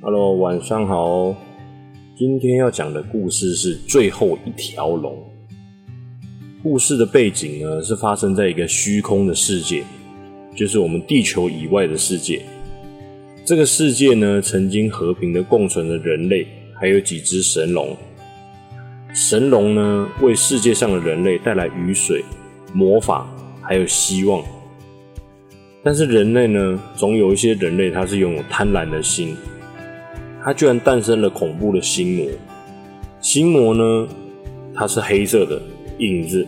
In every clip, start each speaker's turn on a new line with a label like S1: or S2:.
S1: Hello，晚上好。今天要讲的故事是最后一条龙。故事的背景呢，是发生在一个虚空的世界，就是我们地球以外的世界。这个世界呢，曾经和平的共存着人类，还有几只神龙。神龙呢，为世界上的人类带来雨水、魔法，还有希望。但是人类呢，总有一些人类，他是拥有贪婪的心，他居然诞生了恐怖的心魔。心魔呢，它是黑色的影子，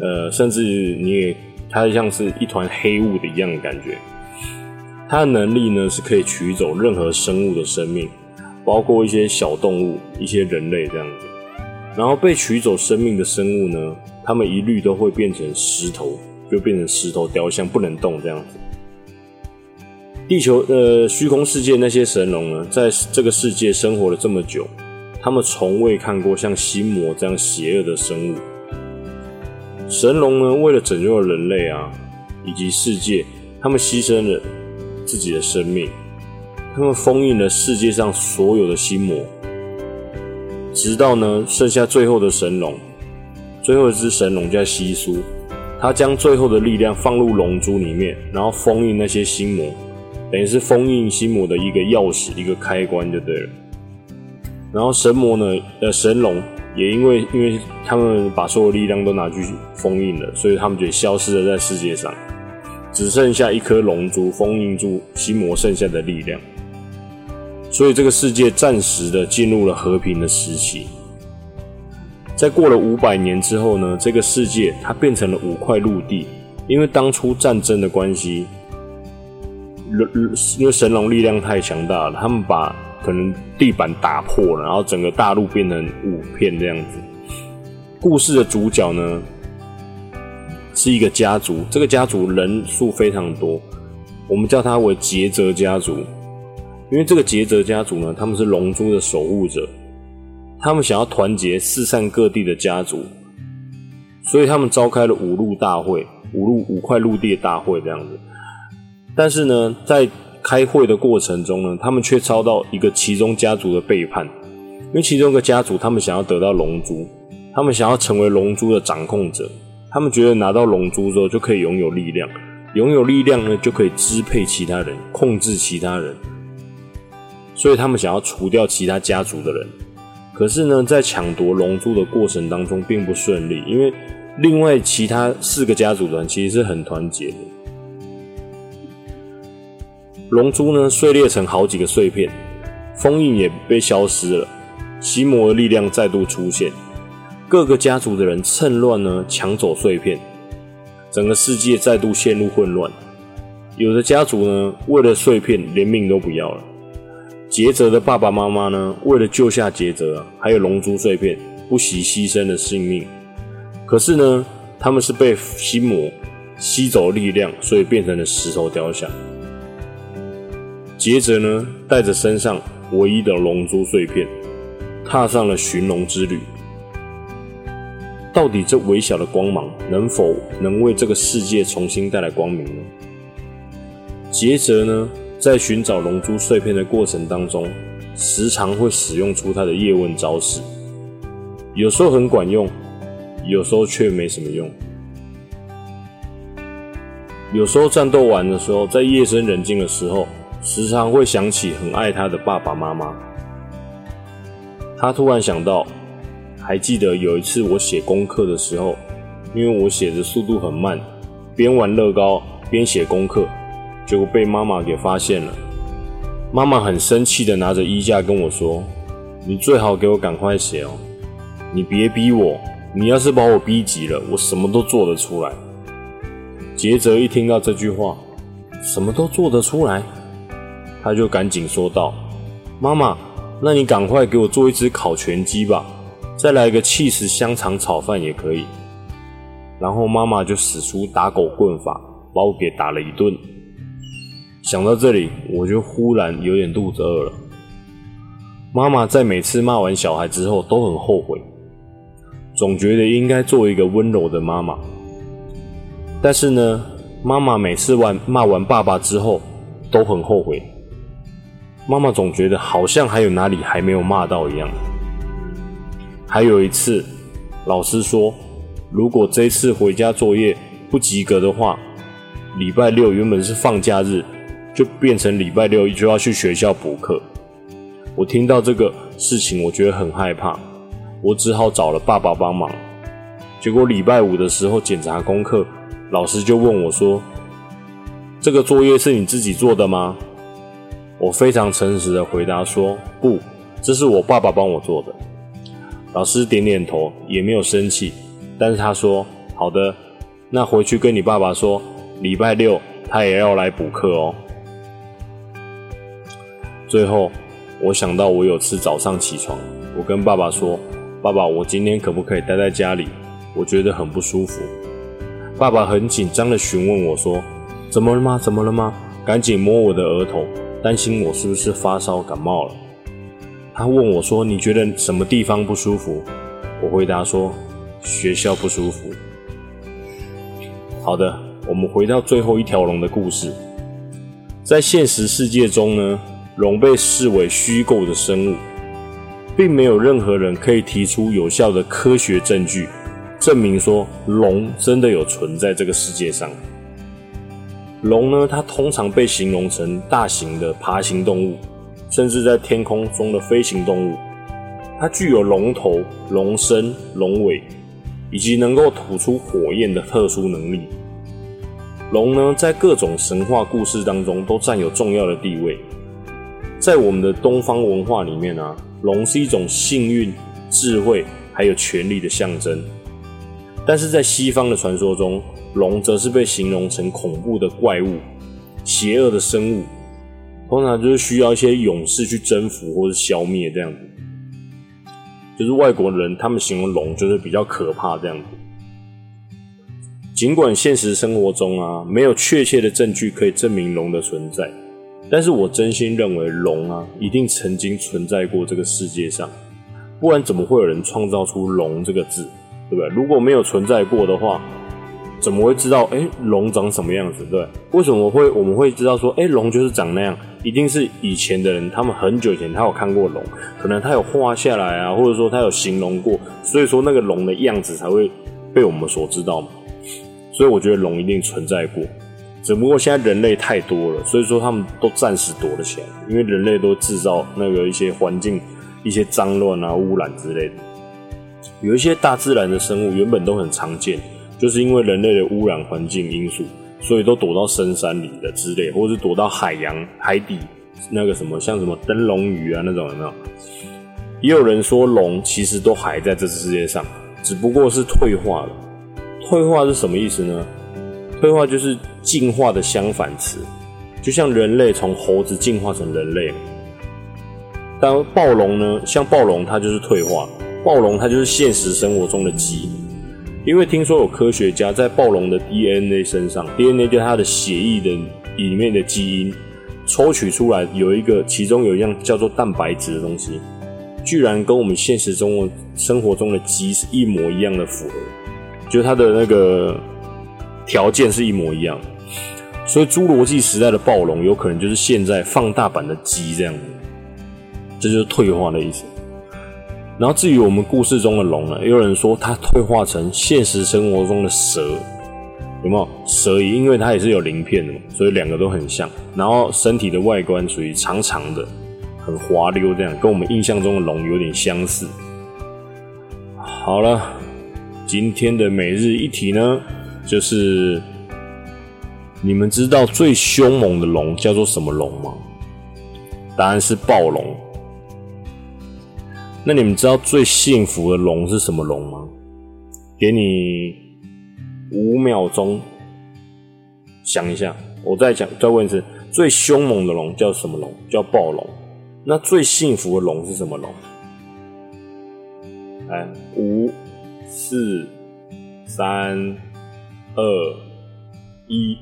S1: 呃，甚至你也，它像是一团黑雾的一样的感觉。它的能力呢，是可以取走任何生物的生命，包括一些小动物、一些人类这样子。然后被取走生命的生物呢，它们一律都会变成石头，就变成石头雕像，不能动这样子。地球呃，虚空世界那些神龙呢，在这个世界生活了这么久，他们从未看过像心魔这样邪恶的生物。神龙呢，为了拯救人类啊，以及世界，他们牺牲了。自己的生命，他们封印了世界上所有的心魔，直到呢剩下最后的神龙，最后一只神龙叫西苏，他将最后的力量放入龙珠里面，然后封印那些心魔，等于是封印心魔的一个钥匙，一个开关就对了。然后神魔呢，呃神龙也因为因为他们把所有力量都拿去封印了，所以他们就消失了在世界上。只剩下一颗龙珠封印住心魔剩下的力量，所以这个世界暂时的进入了和平的时期。在过了五百年之后呢，这个世界它变成了五块陆地，因为当初战争的关系，因为神龙力量太强大了，他们把可能地板打破了，然后整个大陆变成五片这样子。故事的主角呢？是一个家族，这个家族人数非常多，我们叫它为杰泽家族。因为这个杰泽家族呢，他们是龙珠的守护者，他们想要团结四散各地的家族，所以他们召开了五路大会，五路五块陆地的大会这样子。但是呢，在开会的过程中呢，他们却遭到一个其中家族的背叛，因为其中一个家族他们想要得到龙珠，他们想要成为龙珠的掌控者。他们觉得拿到龙珠之后就可以拥有力量，拥有力量呢就可以支配其他人，控制其他人，所以他们想要除掉其他家族的人。可是呢，在抢夺龙珠的过程当中并不顺利，因为另外其他四个家族的人其实是很团结的。龙珠呢碎裂成好几个碎片，封印也被消失了，奇魔的力量再度出现。各个家族的人趁乱呢抢走碎片，整个世界再度陷入混乱。有的家族呢为了碎片连命都不要了。杰泽的爸爸妈妈呢为了救下杰泽，还有龙珠碎片，不惜牺牲了性命。可是呢，他们是被心魔吸走力量，所以变成了石头雕像。杰泽呢带着身上唯一的龙珠碎片，踏上了寻龙之旅。到底这微小的光芒能否能为这个世界重新带来光明呢？杰泽呢，在寻找龙珠碎片的过程当中，时常会使用出他的叶问招式，有时候很管用，有时候却没什么用。有时候战斗完的时候，在夜深人静的时候，时常会想起很爱他的爸爸妈妈。他突然想到。还记得有一次我写功课的时候，因为我写的速度很慢，边玩乐高边写功课，结果被妈妈给发现了。妈妈很生气的拿着衣架跟我说：“你最好给我赶快写哦，你别逼我，你要是把我逼急了，我什么都做得出来。”杰泽一听到这句话，什么都做得出来，他就赶紧说道：“妈妈，那你赶快给我做一只烤全鸡吧。”再来一个气死香肠炒饭也可以，然后妈妈就使出打狗棍法，把我给打了一顿。想到这里，我就忽然有点肚子饿了。妈妈在每次骂完小孩之后都很后悔，总觉得应该做一个温柔的妈妈。但是呢，妈妈每次完骂完爸爸之后，都很后悔。妈妈总觉得好像还有哪里还没有骂到一样。还有一次，老师说，如果这次回家作业不及格的话，礼拜六原本是放假日，就变成礼拜六就要去学校补课。我听到这个事情，我觉得很害怕，我只好找了爸爸帮忙。结果礼拜五的时候检查功课，老师就问我说：“这个作业是你自己做的吗？”我非常诚实的回答说：“不，这是我爸爸帮我做的。”老师点点头，也没有生气，但是他说：“好的，那回去跟你爸爸说，礼拜六他也要来补课哦。”最后，我想到我有次早上起床，我跟爸爸说：“爸爸，我今天可不可以待在家里？我觉得很不舒服。”爸爸很紧张的询问我说：“怎么了吗？怎么了吗？”赶紧摸我的额头，担心我是不是发烧感冒了。他问我说：“你觉得什么地方不舒服？”我回答说：“学校不舒服。”好的，我们回到最后一条龙的故事。在现实世界中呢，龙被视为虚构的生物，并没有任何人可以提出有效的科学证据，证明说龙真的有存在这个世界上。龙呢，它通常被形容成大型的爬行动物。甚至在天空中的飞行动物，它具有龙头、龙身、龙尾，以及能够吐出火焰的特殊能力。龙呢，在各种神话故事当中都占有重要的地位。在我们的东方文化里面啊，龙是一种幸运、智慧还有权力的象征。但是在西方的传说中，龙则是被形容成恐怖的怪物、邪恶的生物。通常就是需要一些勇士去征服或者消灭这样子，就是外国人他们形容龙就是比较可怕这样子。尽管现实生活中啊没有确切的证据可以证明龙的存在，但是我真心认为龙啊一定曾经存在过这个世界上，不然怎么会有人创造出龙这个字，对不对？如果没有存在过的话。怎么会知道？哎，龙长什么样子？对，为什么会我们会知道说，哎，龙就是长那样？一定是以前的人，他们很久以前他有看过龙，可能他有画下来啊，或者说他有形容过，所以说那个龙的样子才会被我们所知道嘛。所以我觉得龙一定存在过，只不过现在人类太多了，所以说他们都暂时躲了起来，因为人类都制造那个一些环境一些脏乱啊、污染之类的。有一些大自然的生物原本都很常见。就是因为人类的污染环境因素，所以都躲到深山里的之类，或者是躲到海洋海底那个什么，像什么灯笼鱼啊那种有没有？也有人说龙其实都还在这世界上，只不过是退化了。退化是什么意思呢？退化就是进化的相反词，就像人类从猴子进化成人类。但暴龙呢？像暴龙它就是退化，暴龙它就是现实生活中的鸡。因为听说有科学家在暴龙的 DNA 身上，DNA 就它的血液的里面的基因抽取出来，有一个其中有一样叫做蛋白质的东西，居然跟我们现实中生活中的鸡是一模一样的符合，就它的那个条件是一模一样，所以侏罗纪时代的暴龙有可能就是现在放大版的鸡这样子，这就是退化的意思。然后至于我们故事中的龙呢，也有人说它退化成现实生活中的蛇，有没有蛇？因为它也是有鳞片的嘛，所以两个都很像。然后身体的外观属于长长的，很滑溜，这样跟我们印象中的龙有点相似。好了，今天的每日一题呢，就是你们知道最凶猛的龙叫做什么龙吗？答案是暴龙。那你们知道最幸福的龙是什么龙吗？给你五秒钟想一下，我再讲，再问一次，最凶猛的龙叫什么龙？叫暴龙。那最幸福的龙是什么龙？来，五、四、三、二、一。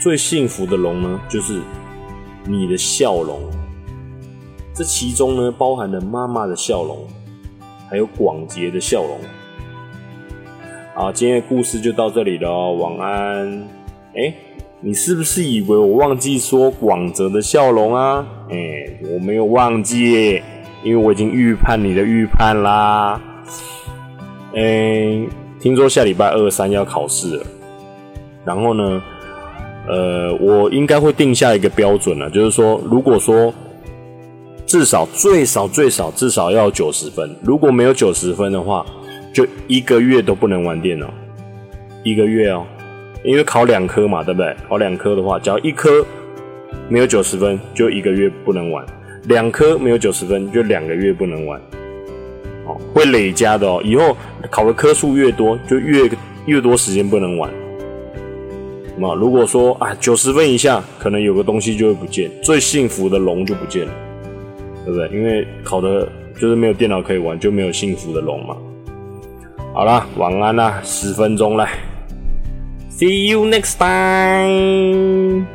S1: 最幸福的龙呢，就是你的笑容。这其中呢，包含了妈妈的笑容，还有广结的笑容。好，今天的故事就到这里了，晚安。哎，你是不是以为我忘记说广泽的笑容啊？哎，我没有忘记，因为我已经预判你的预判啦。哎，听说下礼拜二三要考试了，然后呢，呃，我应该会定下一个标准了，就是说，如果说至少最少最少至少要九十分，如果没有九十分的话。就一个月都不能玩电脑，一个月哦，因为考两科嘛，对不对？考两科的话，只要一科没有九十分，就一个月不能玩；两科没有九十分，就两个月不能玩。哦，会累加的哦。以后考的科数越多，就越越多时间不能玩。那如果说啊九十分以下，可能有个东西就会不见，最幸福的龙就不见了，对不对？因为考的就是没有电脑可以玩，就没有幸福的龙嘛。好了，晚安啦，十分钟了，See you next time。